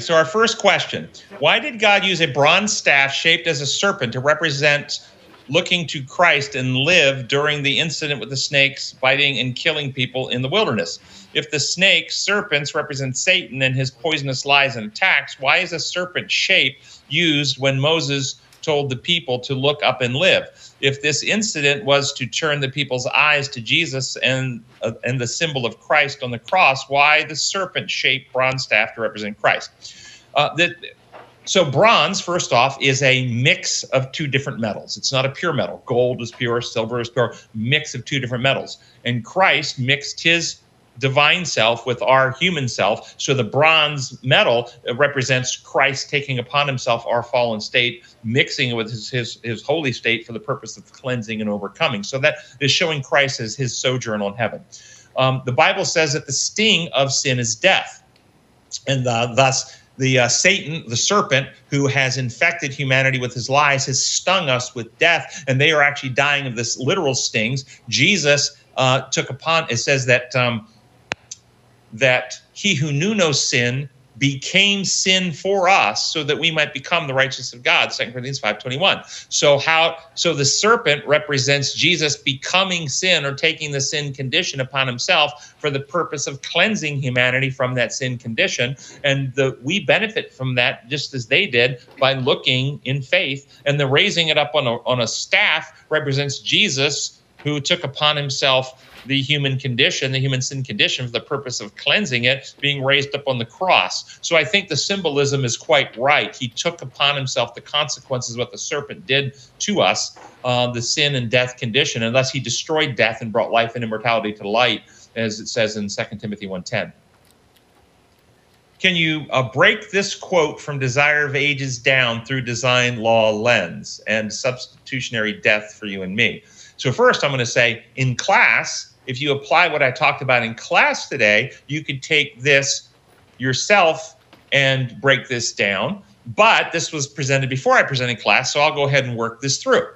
So, our first question Why did God use a bronze staff shaped as a serpent to represent looking to Christ and live during the incident with the snakes biting and killing people in the wilderness? If the snakes, serpents, represent Satan and his poisonous lies and attacks, why is a serpent shape used when Moses told the people to look up and live? If this incident was to turn the people's eyes to Jesus and uh, and the symbol of Christ on the cross, why the serpent-shaped bronze staff to represent Christ? Uh, that so bronze, first off, is a mix of two different metals. It's not a pure metal. Gold is pure, silver is pure, mix of two different metals. And Christ mixed his divine self with our human self. So the bronze metal represents Christ taking upon himself our fallen state, mixing it with his, his, his holy state for the purpose of cleansing and overcoming. So that is showing Christ as his sojourn on heaven. Um, the Bible says that the sting of sin is death. And uh, thus, the uh, Satan, the serpent, who has infected humanity with his lies, has stung us with death, and they are actually dying of this literal stings. Jesus uh, took upon. It says that um, that he who knew no sin became sin for us so that we might become the righteousness of God 2 Corinthians 5:21 so how so the serpent represents Jesus becoming sin or taking the sin condition upon himself for the purpose of cleansing humanity from that sin condition. And the we benefit from that just as they did by looking in faith. And the raising it up on a on a staff represents Jesus who took upon himself the human condition, the human sin condition, for the purpose of cleansing it, being raised up on the cross. So I think the symbolism is quite right. He took upon himself the consequences of what the serpent did to us, uh, the sin and death condition, unless he destroyed death and brought life and immortality to light, as it says in 2 Timothy 1.10. Can you uh, break this quote from Desire of Ages down through design law lens and substitutionary death for you and me? So, first, I'm going to say in class, if you apply what I talked about in class today, you could take this yourself and break this down. But this was presented before I presented class, so I'll go ahead and work this through.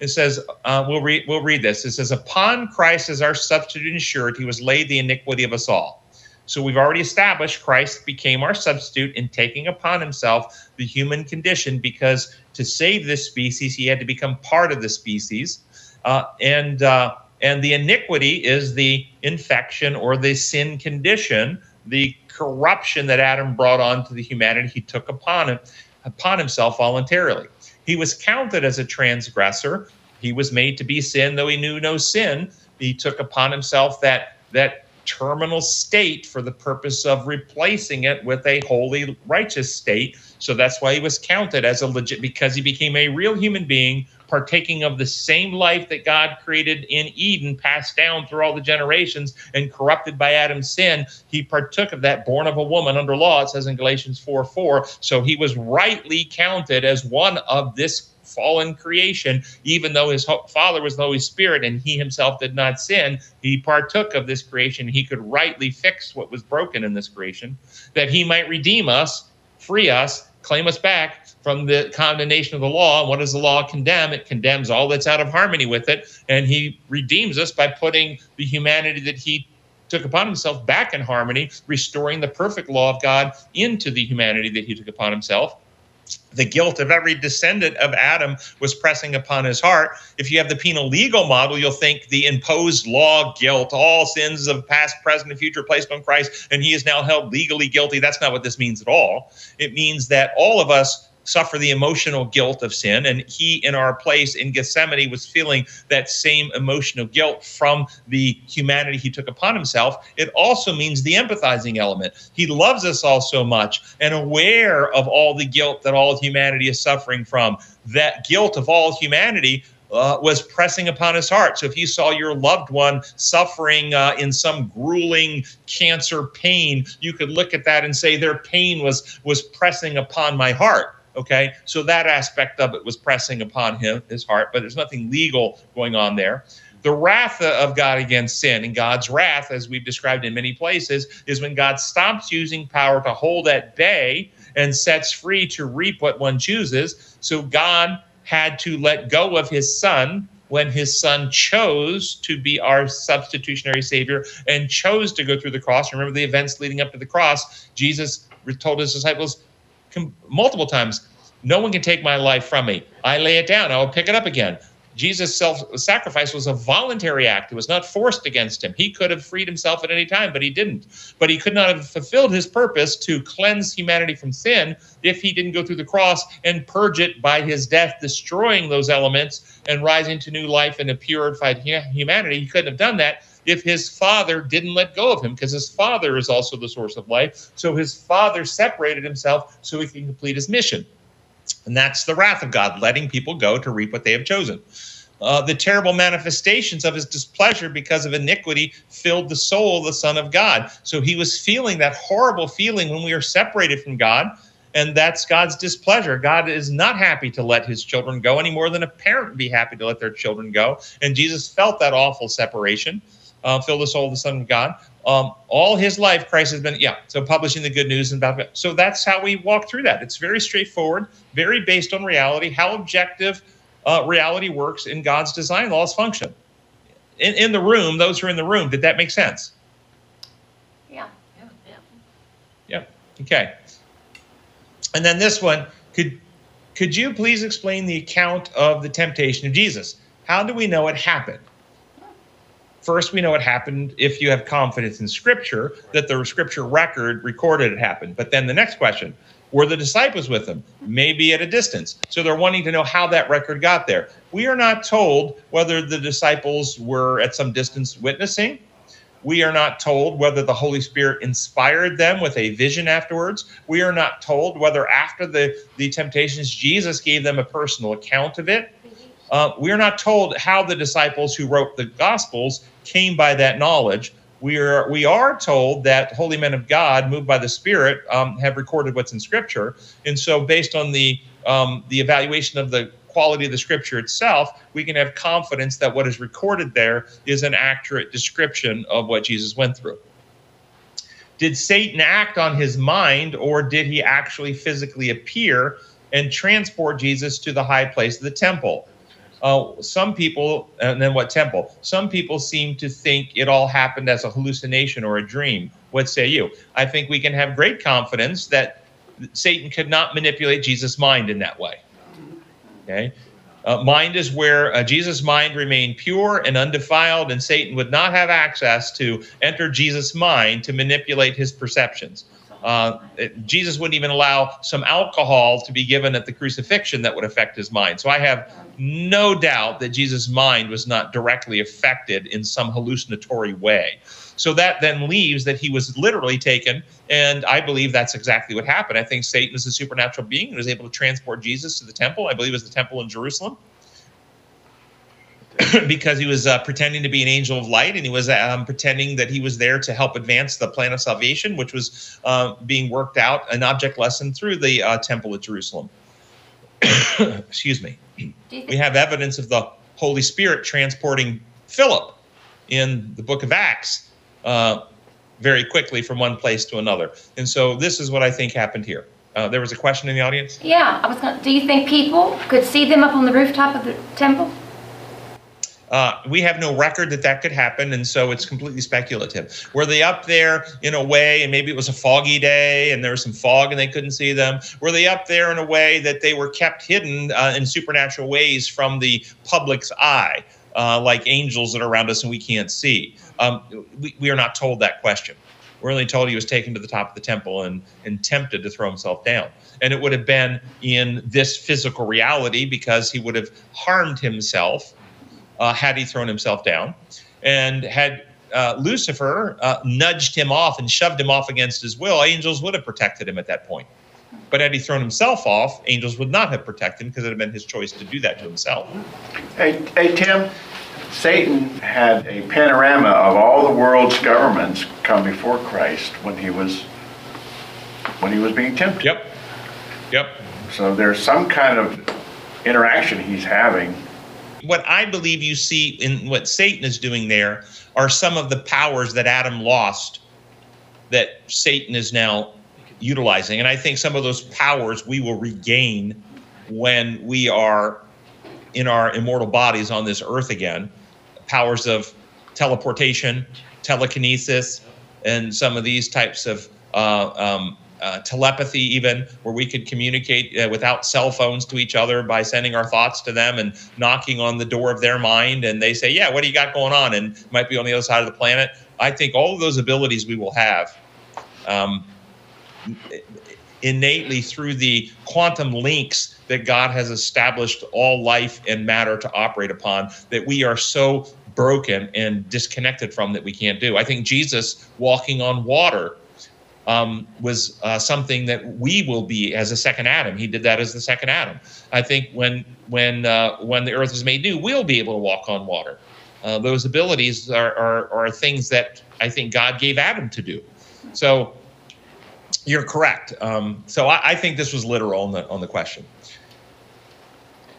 It says, uh, we'll read we'll read this. It says, "Upon Christ as our substitute and surety was laid the iniquity of us all." So we've already established Christ became our substitute in taking upon himself the human condition because to save this species, he had to become part of the species. Uh, and uh, and the iniquity is the infection or the sin condition, the corruption that Adam brought onto the humanity he took upon him, upon himself voluntarily. He was counted as a transgressor. He was made to be sin, though he knew no sin. He took upon himself that that terminal state for the purpose of replacing it with a holy, righteous state. So that's why he was counted as a legit because he became a real human being partaking of the same life that God created in Eden, passed down through all the generations and corrupted by Adam's sin. He partook of that born of a woman under law, it says in Galatians 4 4. So he was rightly counted as one of this fallen creation, even though his father was the Holy Spirit and he himself did not sin, he partook of this creation. He could rightly fix what was broken in this creation, that he might redeem us, free us, claim us back from the condemnation of the law. And what does the law condemn? It condemns all that's out of harmony with it. And he redeems us by putting the humanity that he took upon himself back in harmony, restoring the perfect law of God into the humanity that he took upon himself the guilt of every descendant of Adam was pressing upon his heart. If you have the penal legal model, you'll think the imposed law guilt, all sins of past, present, and future placed on Christ, and he is now held legally guilty. That's not what this means at all. It means that all of us suffer the emotional guilt of sin. And he, in our place in Gethsemane, was feeling that same emotional guilt from the humanity he took upon himself. It also means the empathizing element. He loves us all so much and aware of all the guilt that all humanity is suffering from. That guilt of all humanity uh, was pressing upon his heart. So if you saw your loved one suffering uh, in some grueling cancer pain, you could look at that and say their pain was was pressing upon my heart. Okay, so that aspect of it was pressing upon him, his heart, but there's nothing legal going on there. The wrath of God against sin, and God's wrath, as we've described in many places, is when God stops using power to hold at bay and sets free to reap what one chooses. So God had to let go of his son when his son chose to be our substitutionary savior and chose to go through the cross. Remember the events leading up to the cross. Jesus told his disciples multiple times, No one can take my life from me. I lay it down, I will pick it up again. Jesus' self sacrifice was a voluntary act. It was not forced against him. He could have freed himself at any time, but he didn't. But he could not have fulfilled his purpose to cleanse humanity from sin if he didn't go through the cross and purge it by his death, destroying those elements and rising to new life and a purified humanity. He couldn't have done that if his father didn't let go of him, because his father is also the source of life. So his father separated himself so he can complete his mission. And that's the wrath of God, letting people go to reap what they have chosen. Uh, the terrible manifestations of his displeasure because of iniquity filled the soul of the Son of God. So he was feeling that horrible feeling when we are separated from God, and that's God's displeasure. God is not happy to let his children go any more than a parent would be happy to let their children go. And Jesus felt that awful separation, uh, filled the soul of the Son of God. Um, all his life, Christ has been, yeah, so publishing the good news and about, so that's how we walk through that. It's very straightforward, very based on reality, how objective uh, reality works in God's design laws function. In, in the room, those who are in the room, did that make sense? Yeah. Yeah. Yeah. Okay. And then this one, could could you please explain the account of the temptation of Jesus? How do we know it happened? First, we know it happened if you have confidence in Scripture that the Scripture record recorded it happened. But then the next question were the disciples with him? Maybe at a distance. So they're wanting to know how that record got there. We are not told whether the disciples were at some distance witnessing. We are not told whether the Holy Spirit inspired them with a vision afterwards. We are not told whether after the, the temptations, Jesus gave them a personal account of it. Uh, we are not told how the disciples who wrote the Gospels came by that knowledge. We are we are told that holy men of God, moved by the Spirit, um, have recorded what's in Scripture, and so based on the um, the evaluation of the quality of the Scripture itself, we can have confidence that what is recorded there is an accurate description of what Jesus went through. Did Satan act on his mind, or did he actually physically appear and transport Jesus to the high place of the temple? Uh, some people, and then what temple? Some people seem to think it all happened as a hallucination or a dream. What say you? I think we can have great confidence that Satan could not manipulate Jesus' mind in that way. Okay. Uh, mind is where uh, Jesus' mind remained pure and undefiled, and Satan would not have access to enter Jesus' mind to manipulate his perceptions. Uh, Jesus wouldn't even allow some alcohol to be given at the crucifixion that would affect his mind. So I have no doubt that Jesus' mind was not directly affected in some hallucinatory way. So that then leaves that he was literally taken, and I believe that's exactly what happened. I think Satan is a supernatural being and was able to transport Jesus to the temple. I believe it was the temple in Jerusalem. because he was uh, pretending to be an angel of light and he was um, pretending that he was there to help advance the plan of salvation, which was uh, being worked out, an object lesson through the uh, temple at Jerusalem. Excuse me. We have evidence of the Holy Spirit transporting Philip in the book of Acts uh, very quickly from one place to another. And so this is what I think happened here. Uh, there was a question in the audience? Yeah, I was going do you think people could see them up on the rooftop of the temple? Uh, we have no record that that could happen, and so it's completely speculative. Were they up there in a way, and maybe it was a foggy day, and there was some fog, and they couldn't see them? Were they up there in a way that they were kept hidden uh, in supernatural ways from the public's eye, uh, like angels that are around us and we can't see? Um, we, we are not told that question. We're only told he was taken to the top of the temple and, and tempted to throw himself down. And it would have been in this physical reality because he would have harmed himself uh, had he thrown himself down. And had uh, Lucifer uh, nudged him off and shoved him off against his will, angels would have protected him at that point. But had he thrown himself off, angels would not have protected him because it had been his choice to do that to himself. Hey, hey Tim, Satan had a panorama of all the world's governments come before Christ when he was when he was being tempted. Yep. Yep. So there's some kind of interaction he's having what I believe you see in what Satan is doing there are some of the powers that Adam lost that Satan is now utilizing. And I think some of those powers we will regain when we are in our immortal bodies on this earth again, powers of teleportation, telekinesis, and some of these types of uh, um, uh, telepathy, even where we could communicate uh, without cell phones to each other by sending our thoughts to them and knocking on the door of their mind. And they say, Yeah, what do you got going on? And might be on the other side of the planet. I think all of those abilities we will have. Um, innately through the quantum links that God has established all life and matter to operate upon that we are so broken and disconnected from that we can't do. I think Jesus walking on water um, was uh, something that we will be as a second Adam. He did that as the second Adam. I think when when uh, when the earth is made new, we'll be able to walk on water. Uh, those abilities are, are are things that I think God gave Adam to do. So you're correct. Um, so I, I, think this was literal on the on the question.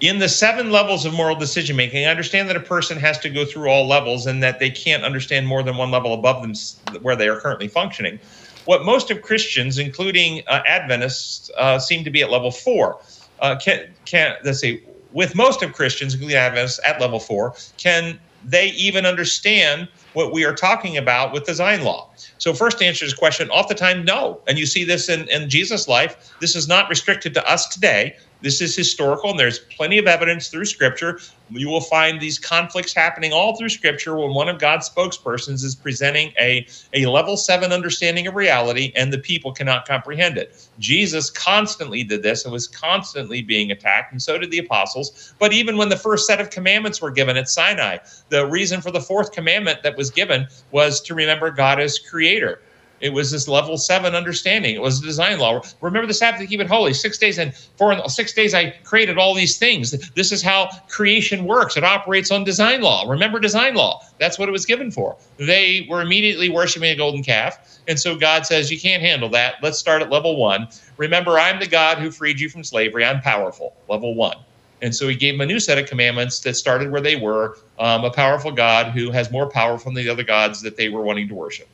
In the seven levels of moral decision making, I understand that a person has to go through all levels and that they can't understand more than one level above them where they are currently functioning. What most of Christians, including uh, Adventists, uh, seem to be at level four. Uh, can can let's see, with most of Christians, including Adventists, at level four, can they even understand what we are talking about with design law? So, first to answer this question, oftentimes, no. And you see this in, in Jesus' life. This is not restricted to us today. This is historical, and there's plenty of evidence through Scripture. You will find these conflicts happening all through Scripture when one of God's spokespersons is presenting a, a level seven understanding of reality, and the people cannot comprehend it. Jesus constantly did this and was constantly being attacked, and so did the apostles. But even when the first set of commandments were given at Sinai, the reason for the fourth commandment that was given was to remember God as creator. It was this level seven understanding. It was a design law. Remember the Sabbath to keep it holy. Six days and for six days I created all these things. This is how creation works. It operates on design law. Remember design law. That's what it was given for. They were immediately worshiping a golden calf. And so God says, You can't handle that. Let's start at level one. Remember, I'm the God who freed you from slavery. I'm powerful. Level one. And so he gave them a new set of commandments that started where they were um, a powerful God who has more power from the other gods that they were wanting to worship.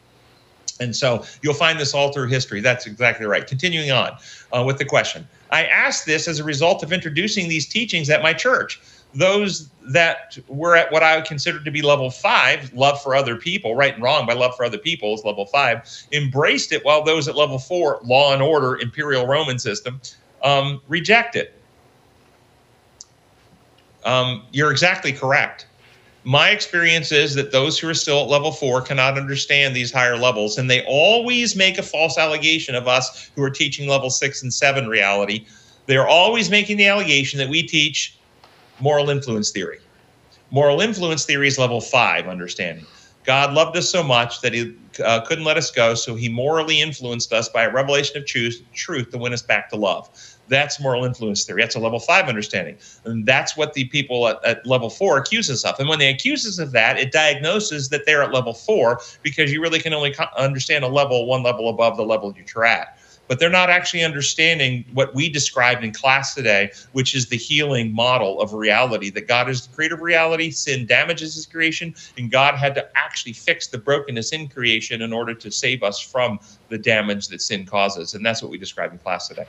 And so you'll find this all through history. That's exactly right. Continuing on uh, with the question. I asked this as a result of introducing these teachings at my church. Those that were at what I would consider to be level five, love for other people, right and wrong by love for other people is level five, embraced it, while those at level four, law and order, imperial Roman system, um, reject it. Um, you're exactly correct my experience is that those who are still at level four cannot understand these higher levels, and they always make a false allegation of us who are teaching level six and seven reality. They're always making the allegation that we teach moral influence theory. Moral influence theory is level five understanding. God loved us so much that he uh, couldn't let us go, so he morally influenced us by a revelation of truth, truth to win us back to love. That's moral influence theory. That's a level five understanding. And that's what the people at, at level four accuse us of. And when they accuse us of that, it diagnoses that they're at level four because you really can only co- understand a level, one level above the level you're at but they're not actually understanding what we described in class today, which is the healing model of reality that God is the creator of reality, sin damages his creation, and God had to actually fix the brokenness in creation in order to save us from the damage that sin causes. And that's what we described in class today.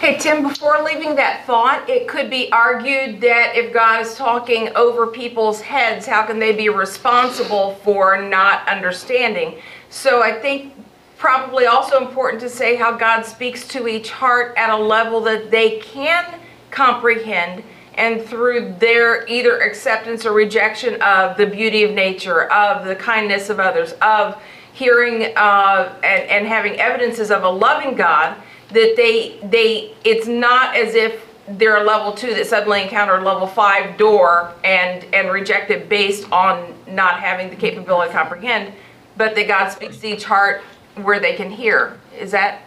Hey, Tim, before leaving that thought, it could be argued that if God is talking over people's heads, how can they be responsible for not understanding? So I think probably also important to say how God speaks to each heart at a level that they can comprehend and through their either acceptance or rejection of the beauty of nature, of the kindness of others, of hearing uh, and, and having evidences of a loving God that they they it's not as if they're a level two that suddenly encounter a level five door and and reject it based on not having the capability to comprehend, but that God speaks to each heart where they can hear. Is that?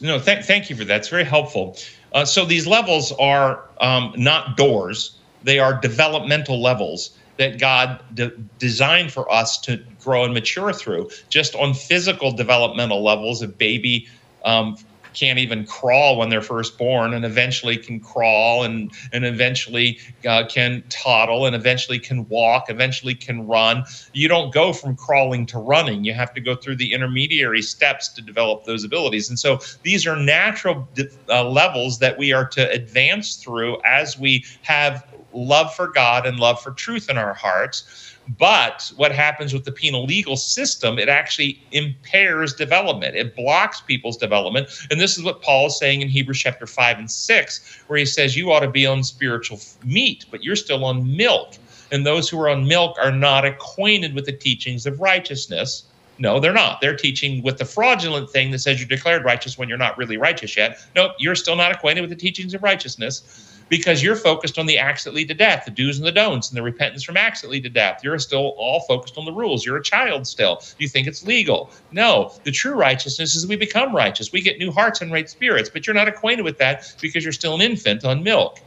No, th- thank you for that. It's very helpful. Uh, so these levels are um, not doors; they are developmental levels that God de- designed for us to grow and mature through. Just on physical developmental levels, a baby um, can't even crawl when they're first born and eventually can crawl and, and eventually uh, can toddle and eventually can walk, eventually can run. You don't go from crawling to running. You have to go through the intermediary steps to develop those abilities. And so these are natural uh, levels that we are to advance through as we have love for God and love for truth in our hearts. But what happens with the penal legal system, it actually impairs development. It blocks people's development. And this is what Paul is saying in Hebrews chapter 5 and 6, where he says, You ought to be on spiritual meat, but you're still on milk. And those who are on milk are not acquainted with the teachings of righteousness. No, they're not. They're teaching with the fraudulent thing that says you're declared righteous when you're not really righteous yet. Nope, you're still not acquainted with the teachings of righteousness because you're focused on the acts that lead to death, the do's and the don'ts, and the repentance from acts that lead to death. You're still all focused on the rules. You're a child still. You think it's legal. No, the true righteousness is we become righteous. We get new hearts and right spirits, but you're not acquainted with that because you're still an infant on milk.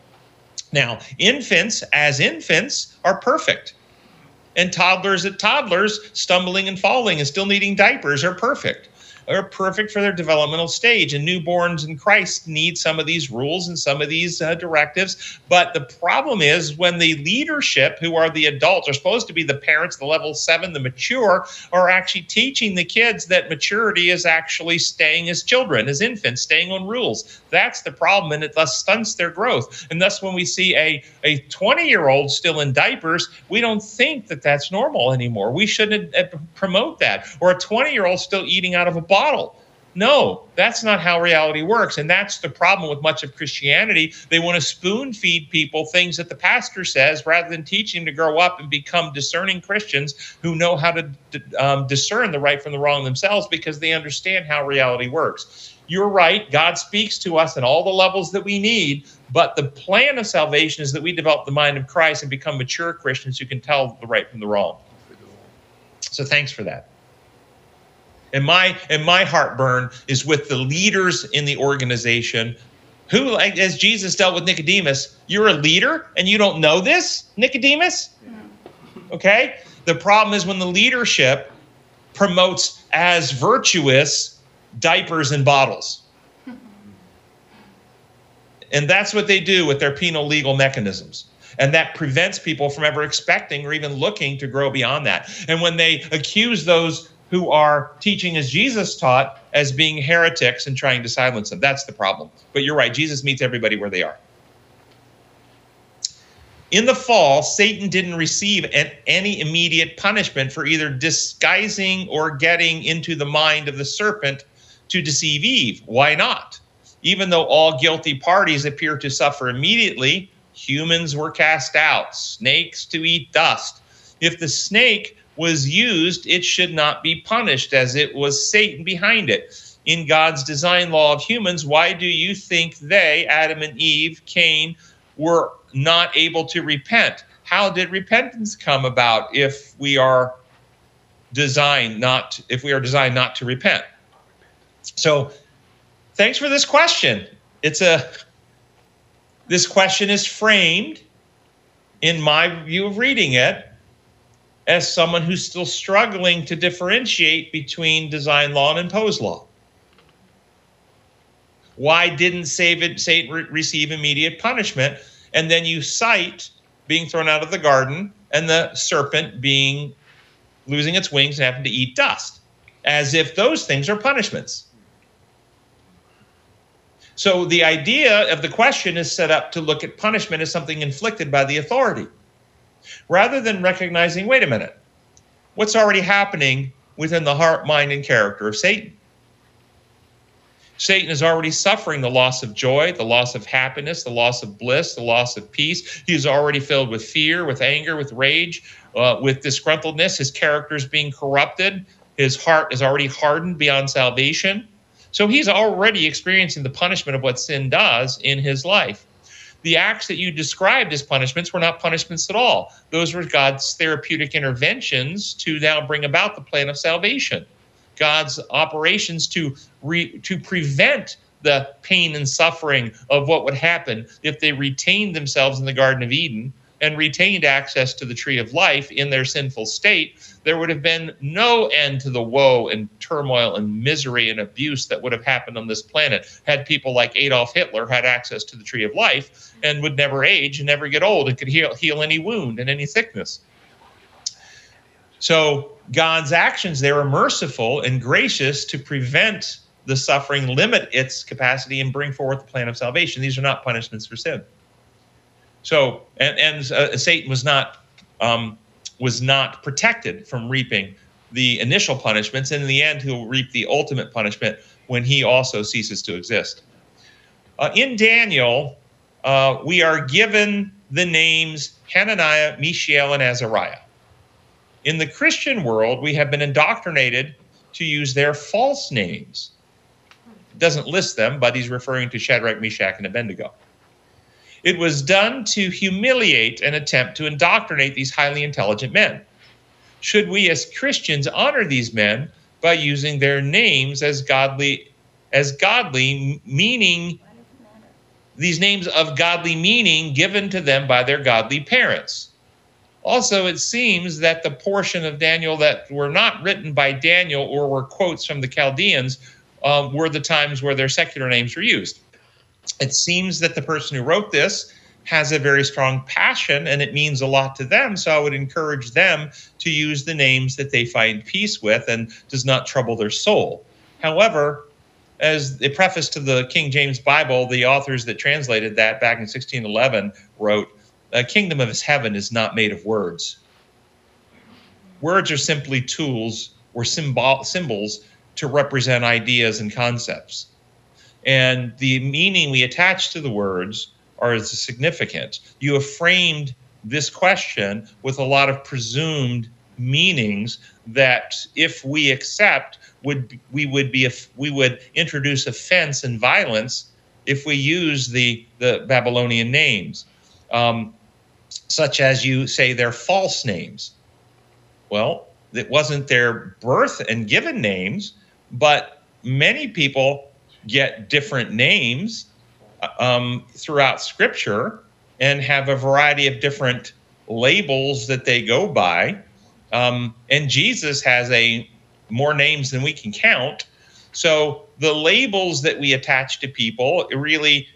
Now, infants, as infants, are perfect. And toddlers at toddlers, stumbling and falling and still needing diapers, are perfect are perfect for their developmental stage. And newborns in Christ need some of these rules and some of these uh, directives. But the problem is when the leadership, who are the adults, are supposed to be the parents, the level seven, the mature, are actually teaching the kids that maturity is actually staying as children, as infants, staying on rules. That's the problem, and it thus stunts their growth. And thus, when we see a, a 20 year old still in diapers, we don't think that that's normal anymore. We shouldn't uh, promote that. Or a 20 year old still eating out of a bottle. No, that's not how reality works. And that's the problem with much of Christianity. They want to spoon feed people things that the pastor says rather than teaching them to grow up and become discerning Christians who know how to um, discern the right from the wrong themselves because they understand how reality works. You're right. God speaks to us in all the levels that we need. But the plan of salvation is that we develop the mind of Christ and become mature Christians who can tell the right from the wrong. So thanks for that. And my and my heartburn is with the leaders in the organization who like as Jesus dealt with Nicodemus, you're a leader and you don't know this, Nicodemus? Okay? The problem is when the leadership promotes as virtuous diapers and bottles. And that's what they do with their penal legal mechanisms. And that prevents people from ever expecting or even looking to grow beyond that. And when they accuse those who are teaching as Jesus taught as being heretics and trying to silence them. That's the problem. But you're right, Jesus meets everybody where they are. In the fall, Satan didn't receive an, any immediate punishment for either disguising or getting into the mind of the serpent to deceive Eve. Why not? Even though all guilty parties appear to suffer immediately, humans were cast out, snakes to eat dust. If the snake was used, it should not be punished, as it was Satan behind it. In God's design law of humans, why do you think they, Adam and Eve, Cain, were not able to repent? How did repentance come about if we are designed not if we are designed not to repent? So, thanks for this question. It's a this question is framed in my view of reading it as someone who's still struggling to differentiate between design law and imposed law. Why didn't Satan receive immediate punishment? And then you cite being thrown out of the garden and the serpent being losing its wings and having to eat dust, as if those things are punishments. So the idea of the question is set up to look at punishment as something inflicted by the authority rather than recognizing, wait a minute, what's already happening within the heart, mind, and character of Satan. Satan is already suffering the loss of joy, the loss of happiness, the loss of bliss, the loss of peace. He is already filled with fear, with anger, with rage, uh, with disgruntledness. His character is being corrupted. His heart is already hardened beyond salvation. So he's already experiencing the punishment of what sin does in his life the acts that you described as punishments were not punishments at all. Those were God's therapeutic interventions to now bring about the plan of salvation. God's operations to re, to prevent the pain and suffering of what would happen if they retained themselves in the Garden of Eden and retained access to the tree of life in their sinful state, there would have been no end to the woe and turmoil and misery and abuse that would have happened on this planet had people like Adolf Hitler had access to the tree of life and would never age and never get old and could heal, heal any wound and any sickness. So God's actions there are merciful and gracious to prevent the suffering, limit its capacity, and bring forward the plan of salvation. These are not punishments for sin. So, and, and uh, Satan was not um, was not protected from reaping the initial punishments, and in the end, he'll reap the ultimate punishment when he also ceases to exist. Uh, in Daniel, uh, we are given the names Hananiah, Mishael, and Azariah. In the Christian world, we have been indoctrinated to use their false names. It doesn't list them, but he's referring to Shadrach, Meshach, and Abednego. It was done to humiliate and attempt to indoctrinate these highly intelligent men. Should we as Christians honor these men by using their names as godly as godly meaning these names of godly meaning given to them by their godly parents. Also, it seems that the portion of Daniel that were not written by Daniel or were quotes from the Chaldeans um, were the times where their secular names were used. It seems that the person who wrote this has a very strong passion and it means a lot to them. So I would encourage them to use the names that they find peace with and does not trouble their soul. However, as a preface to the King James Bible, the authors that translated that back in 1611 wrote, "A kingdom of his heaven is not made of words. Words are simply tools or symbol, symbols to represent ideas and concepts. And the meaning we attach to the words are as significant. You have framed this question with a lot of presumed meanings that if we accept would we would be if we would introduce offense and violence if we use the the Babylonian names, um, such as you say they're false names. Well, it wasn't their birth and given names, but many people get different names um, throughout Scripture and have a variety of different labels that they go by. Um, and Jesus has a more names than we can count. So the labels that we attach to people really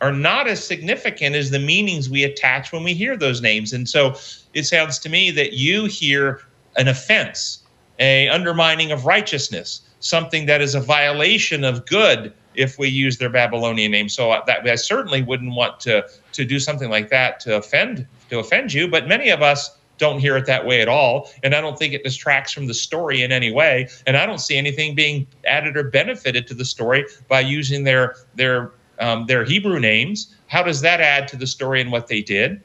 are not as significant as the meanings we attach when we hear those names. And so it sounds to me that you hear an offense, a undermining of righteousness, something that is a violation of good if we use their Babylonian name. So that I certainly wouldn't want to to do something like that to offend to offend you. But many of us don't hear it that way at all. And I don't think it distracts from the story in any way. And I don't see anything being added or benefited to the story by using their their um, their Hebrew names. How does that add to the story and what they did?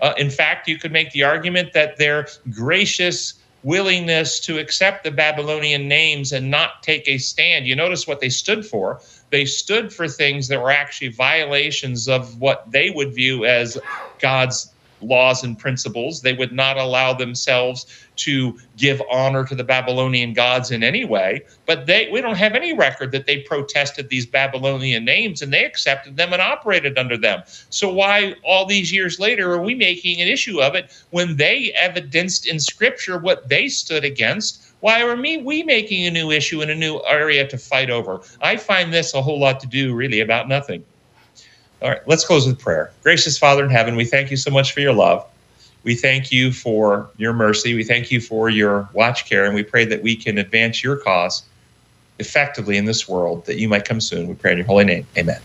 Uh, in fact, you could make the argument that their gracious willingness to accept the Babylonian names and not take a stand. You notice what they stood for. They stood for things that were actually violations of what they would view as God's laws and principles. They would not allow themselves to give honor to the Babylonian gods in any way. But they we don't have any record that they protested these Babylonian names and they accepted them and operated under them. So why all these years later are we making an issue of it when they evidenced in scripture what they stood against? Why are me we making a new issue in a new area to fight over? I find this a whole lot to do really about nothing. All right, let's close with prayer. Gracious Father in heaven, we thank you so much for your love. We thank you for your mercy. We thank you for your watch care, and we pray that we can advance your cause effectively in this world, that you might come soon. We pray in your holy name. Amen.